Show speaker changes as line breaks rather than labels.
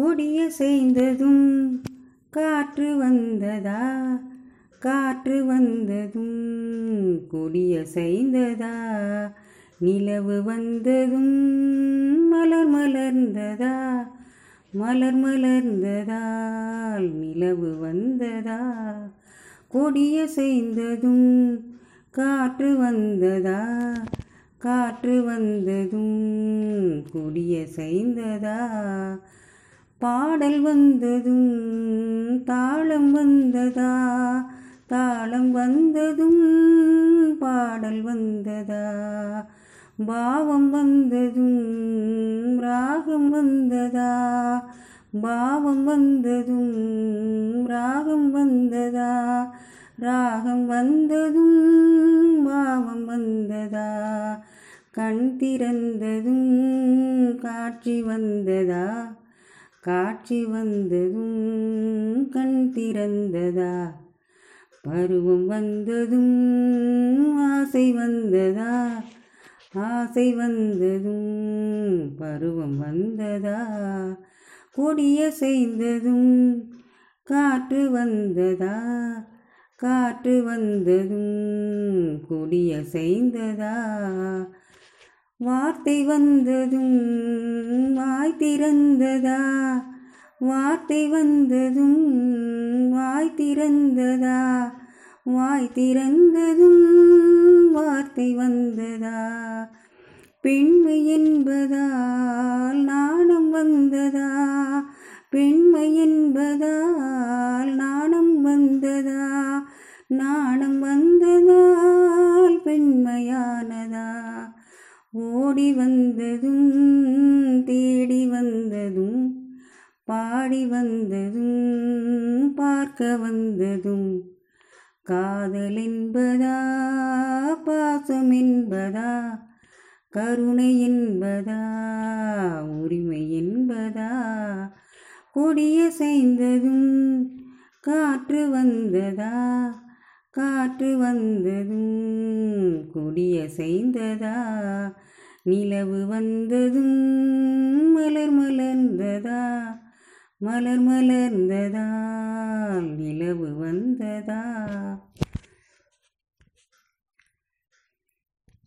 கொடிய செய்ததும் காற்று வந்ததா? காற்று வந்ததும் கொடிய செய்ததா? நிலவு வந்ததும் மலர் மலர்ந்ததா? மலர் மலர்ந்ததால் நிலவு வந்ததா? கொடிய செய்ததும் காற்று வந்ததா? காற்று வந்ததும் கொடிய செய்ததா? பாடல் வந்ததும் தாளம் வந்ததா? தாளம் வந்ததும் பாடல் வந்ததா? பாவம் வந்ததும் ராகம் வந்ததா? பாவம் வந்ததும் ராகம் வந்ததா? ராகம் வந்ததும் பாவம் வந்ததா? கண் திறந்ததும் காட்சி வந்ததா? காட்சி வந்ததும் கண் திறந்ததா? பருவம் வந்ததும் ஆசை வந்ததா? ஆசை வந்ததும் பருவம் வந்ததா? கொடிய செய்ததும் காற்று வந்ததா? காற்று வந்ததும் கொடிய செய்ததா வார்த்தை வந்ததும் வாய் திறந்ததா வார்த்தை வந்ததும் வாய் திறந்ததா வாய் திறந்ததும் வார்த்தை வந்ததா? பெண்மை என்பதால் நாணம் வந்ததா? பெண்மை என்பதால் நாணம் வந்ததா? நாணம் வந்ததால் பெண்மையானதா? ஓடி வந்ததும் தேடி வந்ததும் பாடி வந்ததும் பார்க்க வந்ததும். காதல் என்பதா பாசம் என்பதா கருணை என்பதா உரிமை என்பதா? கொடிய செய்ததும் காற்று வந்ததா? காற்று வந்ததும் கொடியசைந்ததா நிலவு வந்ததும் மலர் மலர்ந்ததா? மலர் மலர்ந்ததால் நிலவு வந்ததா?